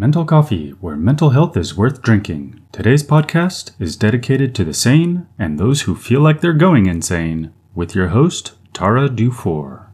Mental Coffee, where mental health is worth drinking. Today's podcast is dedicated to the sane and those who feel like they're going insane, with your host, Tara Dufour.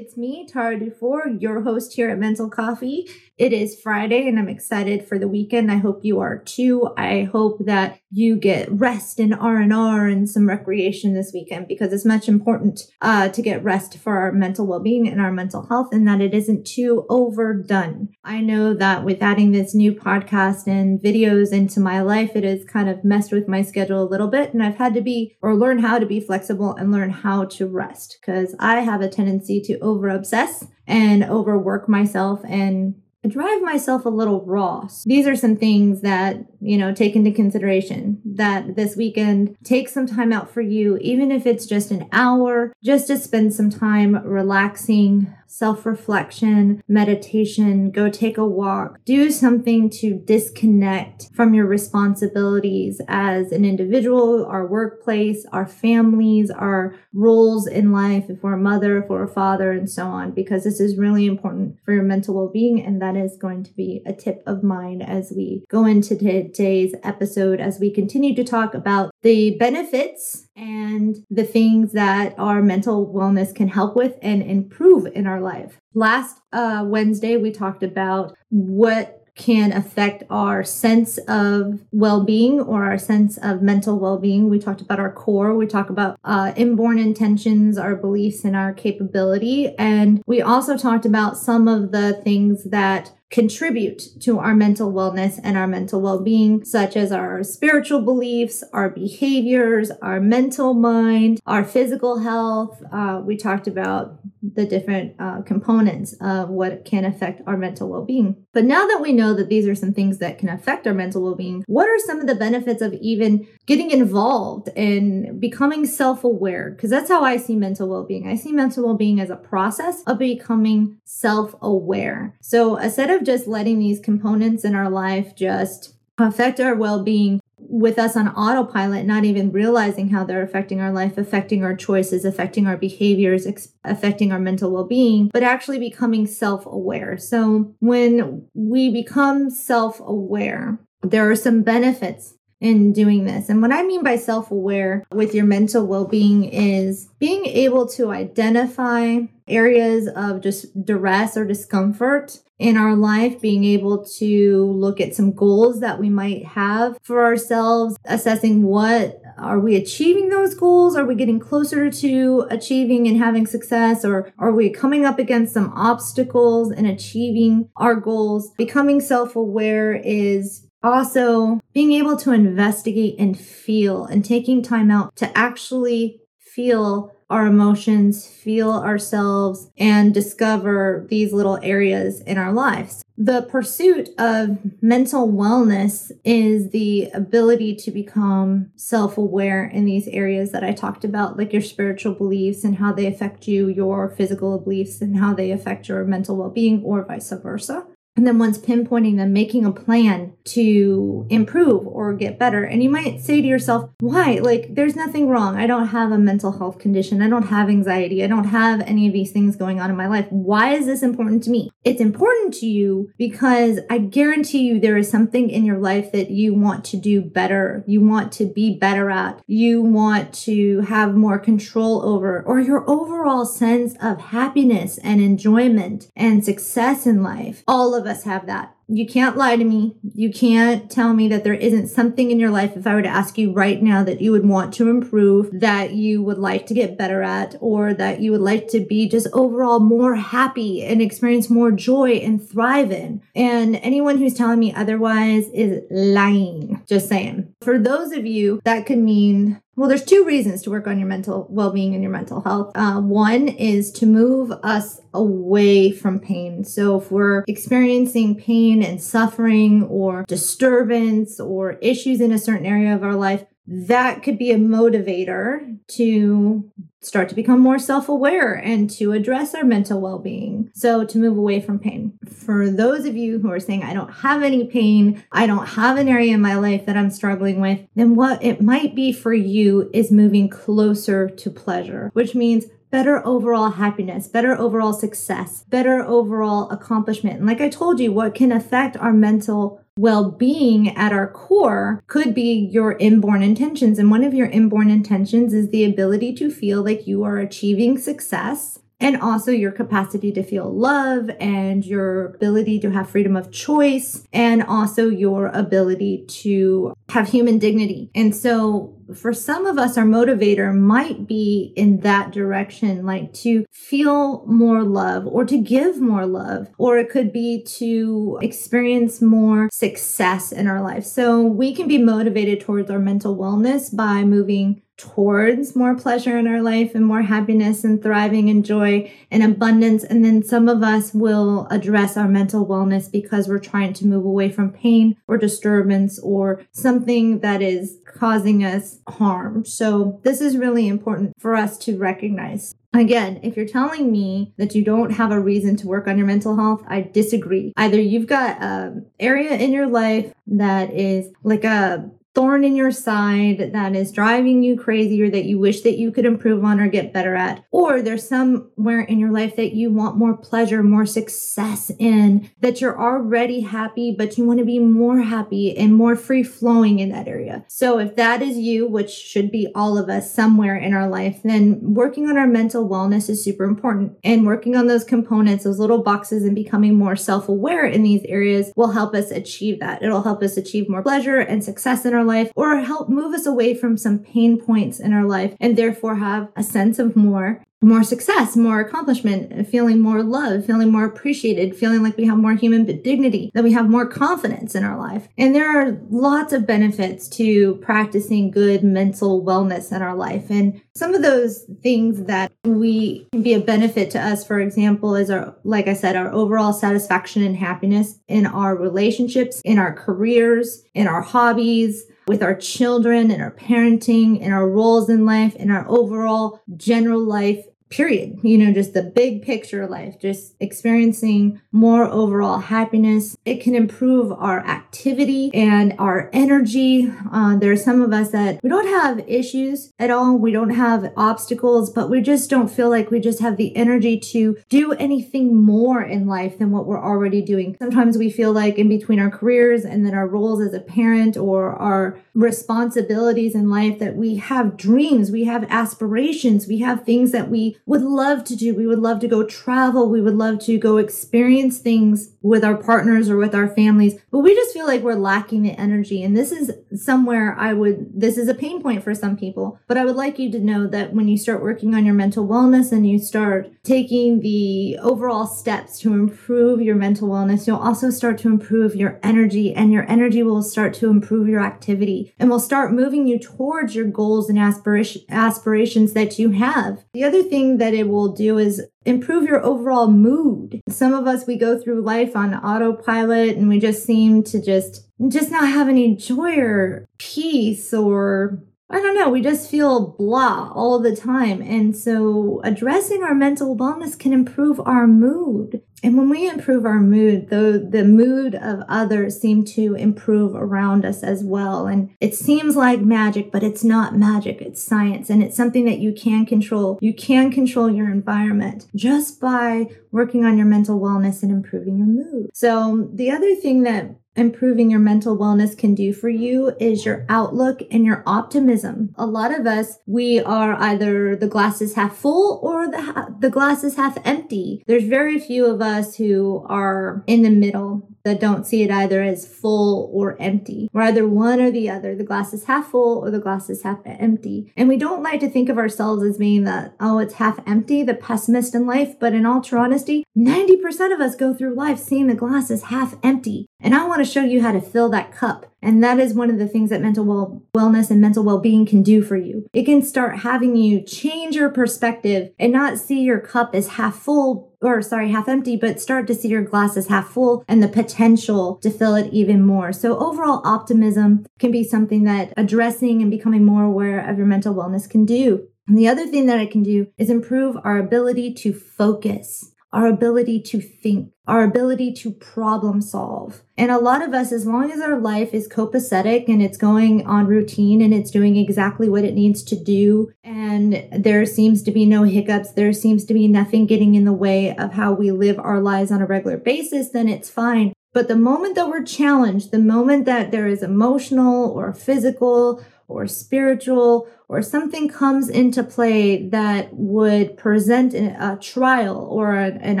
Tara Dufour, your host here at Mental Coffee. It is Friday and I'm excited for the weekend. I hope you are too. I hope that you get rest and R&R and some recreation this weekend because it's much important uh, to get rest for our mental well-being and our mental health and that it isn't too overdone. I know that with adding this new podcast and videos into my life, it has kind of messed with my schedule a little bit and I've had to be or learn how to be flexible and learn how to rest because I have a tendency to over obsess and overwork myself and drive myself a little raw. These are some things that, you know, take into consideration that this weekend take some time out for you, even if it's just an hour, just to spend some time relaxing, self reflection, meditation, go take a walk, do something to disconnect from your responsibilities as an individual, our workplace, our families, our roles in life, if we're a mother, if we're a father, and so on, because this is really important for your mental well being. And that is going to be a tip of mine as we go into today's episode, as we continue to talk about the benefits and the things that our mental wellness can help with and improve in our life. Last uh, Wednesday, we talked about what can affect our sense of well-being or our sense of mental well-being. We talked about our core. We talk about uh, inborn intentions our beliefs and our capability. And we also talked about some of the things that contribute to our mental wellness and our mental well-being such as our spiritual beliefs our behaviors our mental mind our physical health. Uh, we talked about the different uh, components of what can affect our mental well-being. But now that we know that these are some things that can affect our mental well-being what are some of the benefits of even getting involved and becoming self-aware? Because that's how i see mental well-being. I see mental well-being as a process of becoming self-aware. So a set of of just letting these components in our life just affect our well being with us on autopilot, not even realizing how they're affecting our life, affecting our choices, affecting our behaviors, ex- affecting our mental well being, but actually becoming self aware. So when we become self aware, there are some benefits in doing this. And what I mean by self aware with your mental well being is being able to identify areas of just duress or discomfort in our life, being able to look at some goals that we might have for ourselves, assessing what are we achieving those goals? Are we getting closer to achieving and having success? Or are we coming up against some obstacles and achieving our goals? Becoming self aware is also, being able to investigate and feel and taking time out to actually feel our emotions, feel ourselves, and discover these little areas in our lives. The pursuit of mental wellness is the ability to become self aware in these areas that I talked about, like your spiritual beliefs and how they affect you, your physical beliefs and how they affect your mental well being, or vice versa. And then once pinpointing them, making a plan to improve or get better. And you might say to yourself, why? Like, there's nothing wrong. I don't have a mental health condition. I don't have anxiety. I don't have any of these things going on in my life. Why is this important to me? It's important to you because I guarantee you there is something in your life that you want to do better. You want to be better at. You want to have more control over, or your overall sense of happiness and enjoyment and success in life. All of us have that. You can't lie to me. You can't tell me that there isn't something in your life, if I were to ask you right now, that you would want to improve, that you would like to get better at, or that you would like to be just overall more happy and experience more joy and thrive in. And anyone who's telling me otherwise is lying. Just saying. For those of you, that could mean well, there's two reasons to work on your mental well being and your mental health. Uh, one is to move us away from pain. So, if we're experiencing pain and suffering or disturbance or issues in a certain area of our life, that could be a motivator to start to become more self aware and to address our mental well being. So, to move away from pain. For those of you who are saying, I don't have any pain, I don't have an area in my life that I'm struggling with, then what it might be for you is moving closer to pleasure, which means better overall happiness, better overall success, better overall accomplishment. And like I told you, what can affect our mental well being at our core could be your inborn intentions. And one of your inborn intentions is the ability to feel like you are achieving success and also your capacity to feel love and your ability to have freedom of choice and also your ability to have human dignity. And so for some of us, our motivator might be in that direction, like to feel more love or to give more love, or it could be to experience more success in our life. So we can be motivated towards our mental wellness by moving towards more pleasure in our life and more happiness and thriving and joy and abundance. And then some of us will address our mental wellness because we're trying to move away from pain or disturbance or something that is causing us harm. So this is really important for us to recognize. Again, if you're telling me that you don't have a reason to work on your mental health, I disagree. Either you've got an area in your life that is like a thorn in your side that is driving you crazy or that you wish that you could improve on or get better at. Or there's somewhere in your life that you want more pleasure, more success in, that you're already happy, but you want to be more happy and more free flowing in that area. So if that is you, which should be all of us somewhere in our life, then working on our mental wellness is super important. And working on those components, those little boxes and becoming more self-aware in these areas will help us achieve that. It'll help us achieve more pleasure and success in our life or help move us away from some pain points in our life and therefore have a sense of more more success, more accomplishment, feeling more love, feeling more appreciated, feeling like we have more human dignity, that we have more confidence in our life. And there are lots of benefits to practicing good mental wellness in our life. And some of those things that we can be a benefit to us, for example, is our, like I said, our overall satisfaction and happiness in our relationships, in our careers, in our hobbies, with our children and our parenting and our roles in life and our overall general life period. You know, just the big picture of life, just experiencing more overall happiness. It can improve our activity and our energy. Uh, there are some of us that we don't have issues at all. We don't have obstacles, but we just don't feel like we just have the energy to do anything more in life than what we're already doing. Sometimes we feel like in between our careers and then our roles as a parent or our responsibilities in life that we have dreams, we have aspirations, we have things that we would love to do. We would love to go travel. We would love to go experience things with our partners or with our families, but we just feel like we're lacking the energy. And this is somewhere I would, this is a pain point for some people, but I would like you to know that when you start working on your mental wellness and you start taking the overall steps to improve your mental wellness, you'll also start to improve your energy and your energy will start to improve your activity and will start moving you towards your goals and aspiration, aspirations that you have. The other thing that it will do is improve your overall mood. Some of us, we go through life on autopilot and we just seem to just, just not have any joy or peace or I don't know, we just feel blah all the time. And so addressing our mental wellness can improve our mood. And when we improve our mood, the, the mood of others seem to improve around us as well. And it seems like magic, but it's not magic. It's science and it's something that you can control. You can control your environment just by working on your mental wellness and improving your mood. So the other thing that improving your mental wellness can do for you is your outlook and your optimism. A lot of us, we are either the glass is half full or the, ha- the glass is half empty. There's very few of us who are in the middle that don't see it either as full or empty. We're either one or the other. The glass is half full or the glass is half empty. And we don't like to think of ourselves as being that, oh, it's half empty, the pessimist in life. But in all true honesty, 90% of us go through life seeing the glass as half empty. And I want to show you how to fill that cup And that is one of the things that mental well- wellness and mental well being can do for you. It can start having you change your perspective and not see your cup as half full or sorry, half empty, but start to see your glass as half full and the potential to fill it even more. So overall optimism can be something that addressing and becoming more aware of your mental wellness can do. And the other thing that it can do is improve our ability to focus our ability to think, our ability to problem solve. And a lot of us, as long as our life is copacetic and it's going on routine and it's doing exactly what it needs to do, and there seems to be no hiccups, there seems to be nothing getting in the way of how we live our lives on a regular basis, then it's fine. But the moment that we're challenged, the moment that there is emotional or physical or spiritual or something comes into play that would present a trial or an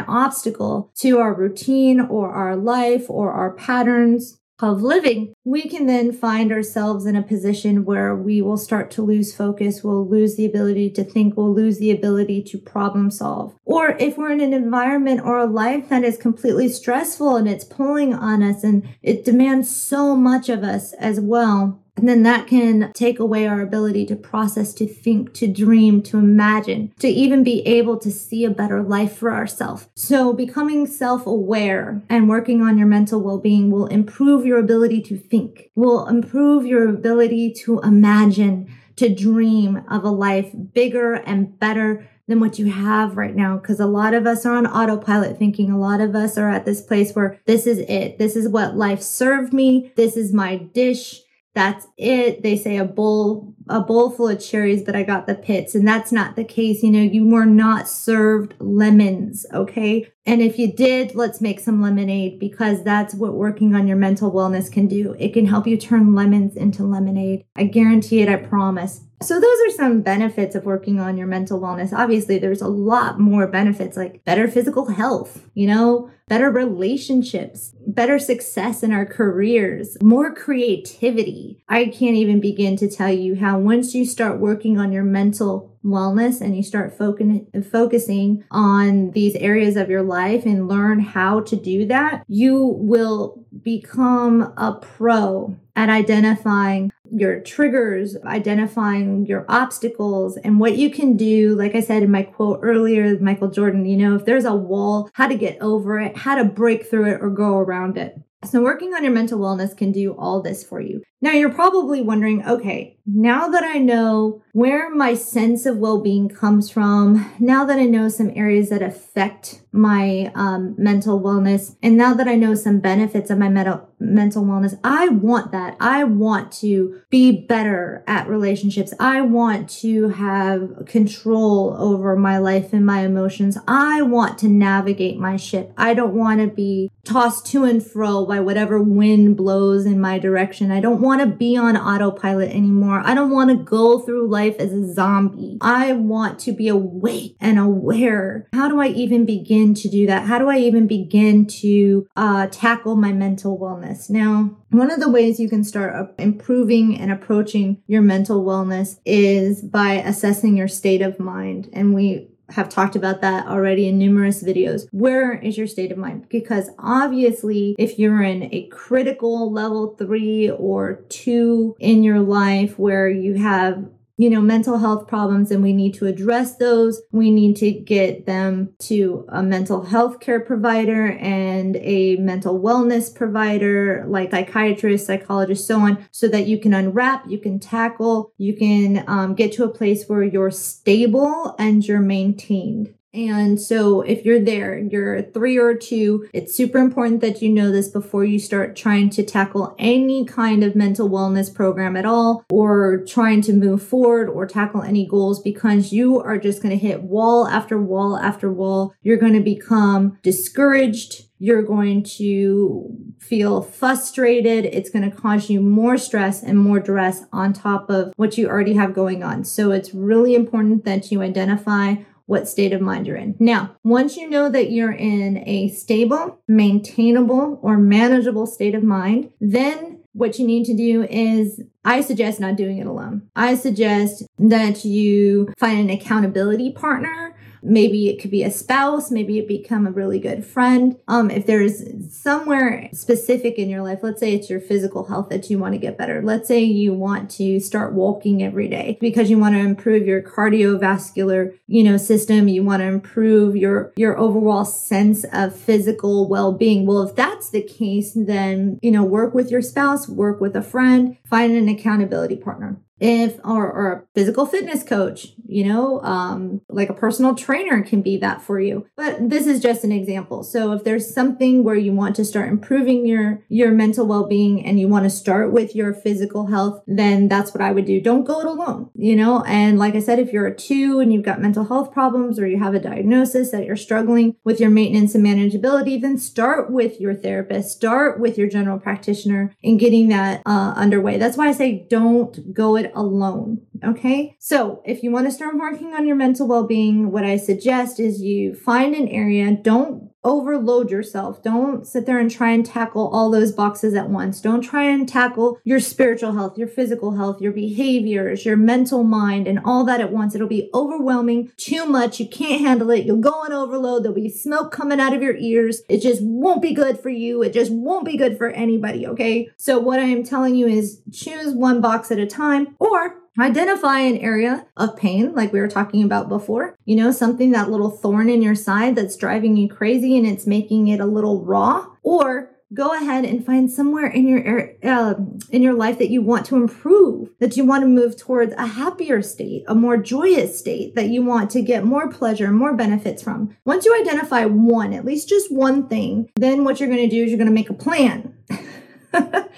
obstacle to our routine or our life or our patterns of living, we can then find ourselves in a position where we will start to lose focus, we'll lose the ability to think, we'll lose the ability to problem solve. Or if we're in an environment or a life that is completely stressful and it's pulling on us and it demands so much of us as well, and then that can take away our ability to process, to think, to dream, to imagine, to even be able to see a better life for ourselves. So becoming self-aware and working on your mental well-being will improve your ability to think, will improve your ability to imagine, to dream of a life bigger and better than what you have right now. Cause a lot of us are on autopilot thinking. A lot of us are at this place where this is it. This is what life served me. This is my dish that's it. They say a bowl, a bowl full of cherries, but I got the pits. And that's not the case. You know, you were not served lemons. Okay. And if you did, let's make some lemonade because that's what working on your mental wellness can do. It can help you turn lemons into lemonade. I guarantee it. I promise. So those are some benefits of working on your mental wellness. Obviously, there's a lot more benefits like better physical health, you know, better relationships, better success in our careers, more creativity. I can't even begin to tell you how once you start working on your mental wellness and you start focusing focusing on these areas of your life and learn how to do that, you will become a pro at identifying your triggers, identifying your obstacles, and what you can do. Like I said in my quote earlier, Michael Jordan, you know, if there's a wall, how to get over it, how to break through it or go around it. So, working on your mental wellness can do all this for you. Now, you're probably wondering okay, now that I know where my sense of well being comes from, now that I know some areas that affect my um, mental wellness, and now that I know some benefits of my mental mental wellness, I want that. I want to be better at relationships. I want to have control over my life and my emotions. I want to navigate my ship. I don't want to be tossed to and fro by whatever wind blows in my direction. I don't want to be on autopilot anymore. I don't want to go through life as a zombie. I want to be awake and aware. How do I even begin to do that? How do I even begin to uh, tackle my mental wellness? Now, one of the ways you can start improving and approaching your mental wellness is by assessing your state of mind. And we have talked about that already in numerous videos. Where is your state of mind? Because obviously, if you're in a critical level three or two in your life where you have you know, mental health problems and we need to address those. We need to get them to a mental health care provider and a mental wellness provider like psychiatrist, psychologist, so on, so that you can unwrap, you can tackle, you can um, get to a place where you're stable and you're maintained. And so if you're there, you're three or two, it's super important that you know this before you start trying to tackle any kind of mental wellness program at all or trying to move forward or tackle any goals because you are just going to hit wall after wall after wall. You're going to become discouraged. You're going to feel frustrated. It's going to cause you more stress and more duress on top of what you already have going on. So it's really important that you identify what state of mind you're in. Now, once you know that you're in a stable, maintainable, or manageable state of mind, then what you need to do is I suggest not doing it alone. I suggest that you find an accountability partner maybe it could be a spouse, maybe it become a really good friend. Um, if there's somewhere specific in your life, let's say it's your physical health that you want to get better. Let's say you want to start walking every day because you want to improve your cardiovascular, you know, system. You want to improve your, your overall sense of physical well-being. Well, if that's the case, then, you know, work with your spouse, work with a friend, find an accountability partner if or, or a physical fitness coach you know um, like a personal trainer can be that for you. But this is just an example. So if there's something where you want to start improving your your mental well-being and you want to start with your physical health then that's what i would do. Don't go it alone you know? And like i said if you're a two and you've got mental health problems or you have a diagnosis that you're struggling with your maintenance and manageability then start with your therapist. Start with your general practitioner and getting that uh, underway. That's why i say don't go it alone. Okay. So if you want to start working on your mental well being, what I suggest is you find an area, don't overload yourself. Don't sit there and try and tackle all those boxes at once. Don't try and tackle your spiritual health, your physical health, your behaviors, your mental mind, and all that at once. It'll be overwhelming, too much. You can't handle it. You'll go on overload. There'll be smoke coming out of your ears. It just won't be good for you. It just won't be good for anybody. Okay. So what I am telling you is choose one box at a time or Identify an area of pain, like we were talking about before. You know, something that little thorn in your side that's driving you crazy and it's making it a little raw. Or go ahead and find somewhere in your uh, in your life that you want to improve that you want to move towards a happier state a more joyous state that you want to get more pleasure more benefits from once you identify one at least just one thing then what you're going to do is you're going to make a plan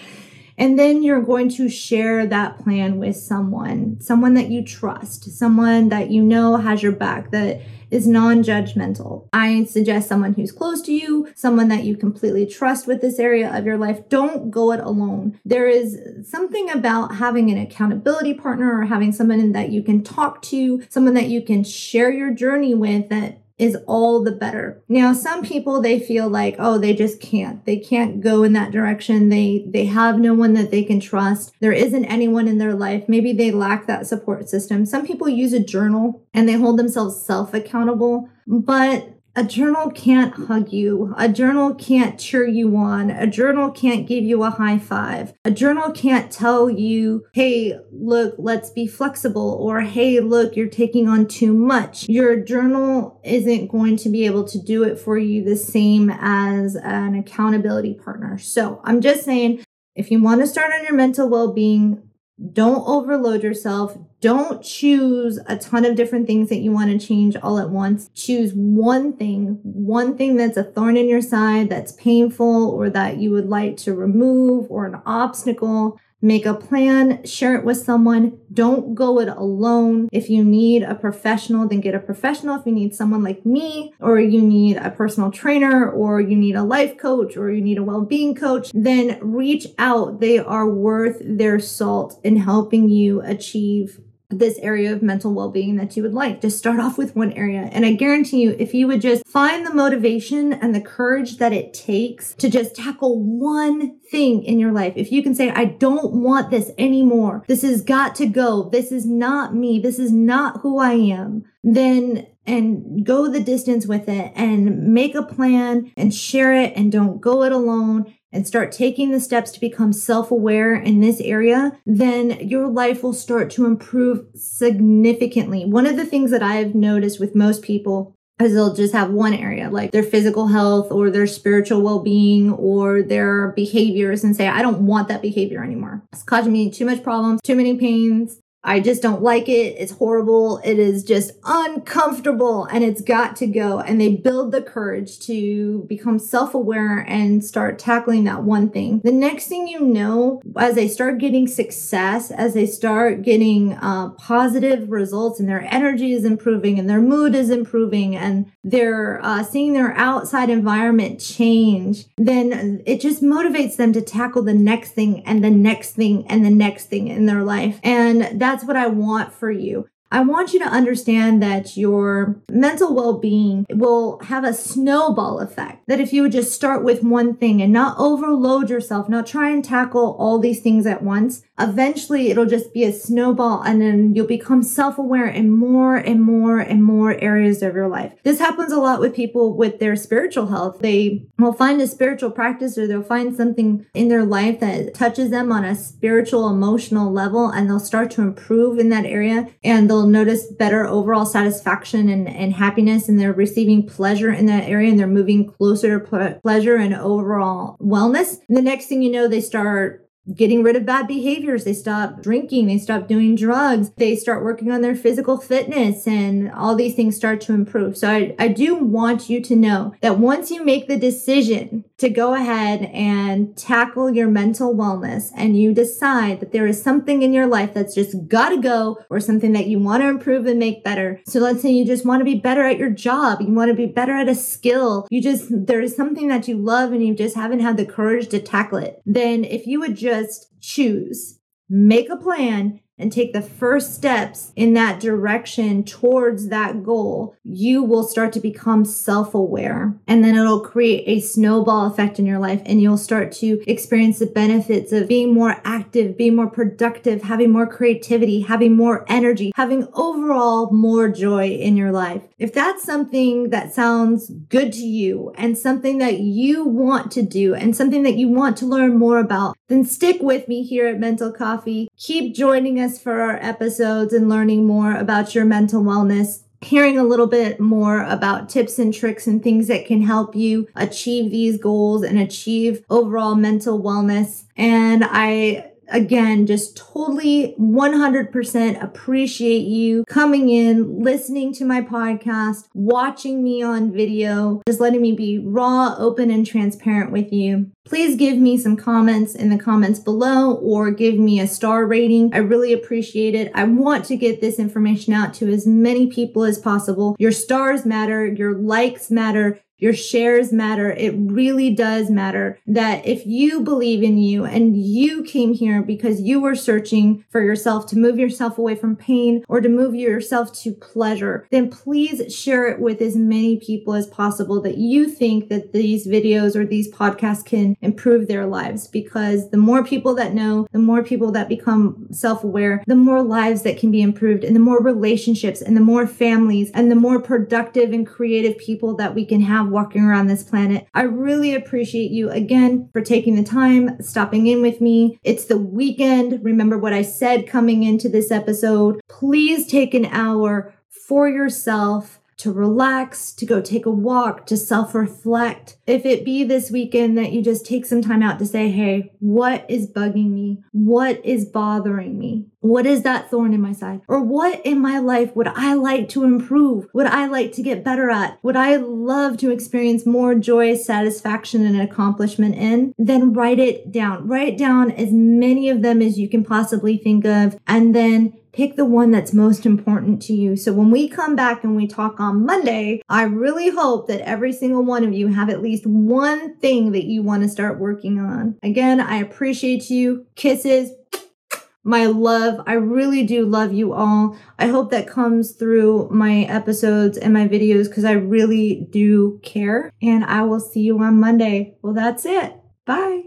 And then you're going to share that plan with someone, someone that you trust, someone that you know has your back, that is non judgmental. I suggest someone who's close to you, someone that you completely trust with this area of your life. Don't go it alone. There is something about having an accountability partner or having someone that you can talk to, someone that you can share your journey with that is all the better. Now, some people they feel like, oh, they just can't. They can't go in that direction. They they have no one that they can trust. There isn't anyone in their life. Maybe they lack that support system. Some people use a journal and they hold themselves self accountable, but a journal can't hug you. A journal can't cheer you on. A journal can't give you a high five. A journal can't tell you, hey, look, let's be flexible, or hey, look, you're taking on too much. Your journal isn't going to be able to do it for you the same as an accountability partner. So I'm just saying, if you want to start on your mental well being, don't overload yourself. Don't choose a ton of different things that you want to change all at once. Choose one thing, one thing that's a thorn in your side, that's painful, or that you would like to remove, or an obstacle Make a plan, share it with someone. Don't go it alone. If you need a professional, then get a professional. If you need someone like me, or you need a personal trainer, or you need a life coach, or you need a well being coach, then reach out. They are worth their salt in helping you achieve this area of mental well-being that you would like. Just start off with one area. And I guarantee you, if you would just find the motivation and the courage that it takes to just tackle one thing in your life, if you can say, I don't want this anymore. This has got to go. This is not me. This is not who I am. Then and go the distance with it and make a plan and share it and don't go it alone and start taking the steps to become self aware in this area, then your life will start to improve significantly. One of the things that I've noticed with most people is they'll just have one area, like their physical health or their spiritual well being or their behaviors, and say, I don't want that behavior anymore. It's causing me too much problems, too many pains. I just don't like it. It's horrible. It is just uncomfortable and it's got to go. And they build the courage to become self aware and start tackling that one thing. The next thing you know, as they start getting success, as they start getting uh, positive results and their energy is improving and their mood is improving and they're uh, seeing their outside environment change, then it just motivates them to tackle the next thing and the next thing and the next thing in their life. And that's what I want for you. I want you to understand that your mental well being will have a snowball effect. That if you would just start with one thing and not overload yourself, not try and tackle all these things at once, eventually it'll just be a snowball and then you'll become self aware in more and more and more areas of your life. This happens a lot with people with their spiritual health. They will find a spiritual practice or they'll find something in their life that touches them on a spiritual, emotional level and they'll start to improve in that area and they'll notice better overall satisfaction and, and happiness and they're receiving pleasure in that area and they're moving closer to pleasure and overall wellness. And the next thing you know, they start getting rid of bad behaviors. They stop drinking. They stop doing drugs. They start working on their physical fitness and all these things start to improve. So I, I do want you to know that once you make the decision to go ahead and tackle your mental wellness and you decide that there is something in your life that's just gotta go or something that you want to improve and make better. So let's say you just want to be better at your job. You want to be better at a skill. You just, there is something that you love and you just haven't had the courage to tackle it. Then if you would just choose, make a plan and take the first steps in that direction towards that goal, you will start to become self aware. And then it'll create a snowball effect in your life, and you'll start to experience the benefits of being more active, being more productive, having more creativity, having more energy, having overall more joy in your life. If that's something that sounds good to you and something that you want to do and something that you want to learn more about, then stick with me here at Mental Coffee. Keep joining us for our episodes and learning more about your mental wellness. Hearing a little bit more about tips and tricks and things that can help you achieve these goals and achieve overall mental wellness. And I again, just totally 100% appreciate you coming in, listening to my podcast, watching me on video, just letting me be raw, open, and transparent with you. Please give me some comments in the comments below or give me a star rating. I really appreciate it. I want to get this information out to as many people as possible. Your stars matter, your likes matter, your shares matter. It really does matter that if you believe in you and you came here because you were searching for yourself to move yourself away from pain or to move yourself to pleasure, then please share it with as many people as possible that you think that these videos or these podcasts can improve their lives because the more people that know, the more people that become self-aware, the more lives that can be improved and the more relationships and the more families and the more productive and creative people that we can have walking around this planet. I really appreciate you again for taking the time, stopping in with me. It's the weekend. Remember what I said coming into this episode. Please take an hour for yourself to relax, to go take a walk, to self reflect. If it be this weekend that you just take some time out to say, hey, what is bugging me? What is bothering me? What is that thorn in my side? Or what in my life would I like to improve? Would I like to get better at? Would I love to experience more joy, satisfaction, and accomplishment in? Then write it down. Write down as many of them as you can possibly think of. And then pick the one that's most important to you. So when we come back and we talk on Monday, I really hope that every single one of you have at least one thing that you want to start working on. Again, I appreciate you. Kisses. My love. I really do love you all. I hope that comes through my episodes and my videos because I really do care. And I will see you on Monday. Well, that's it. Bye.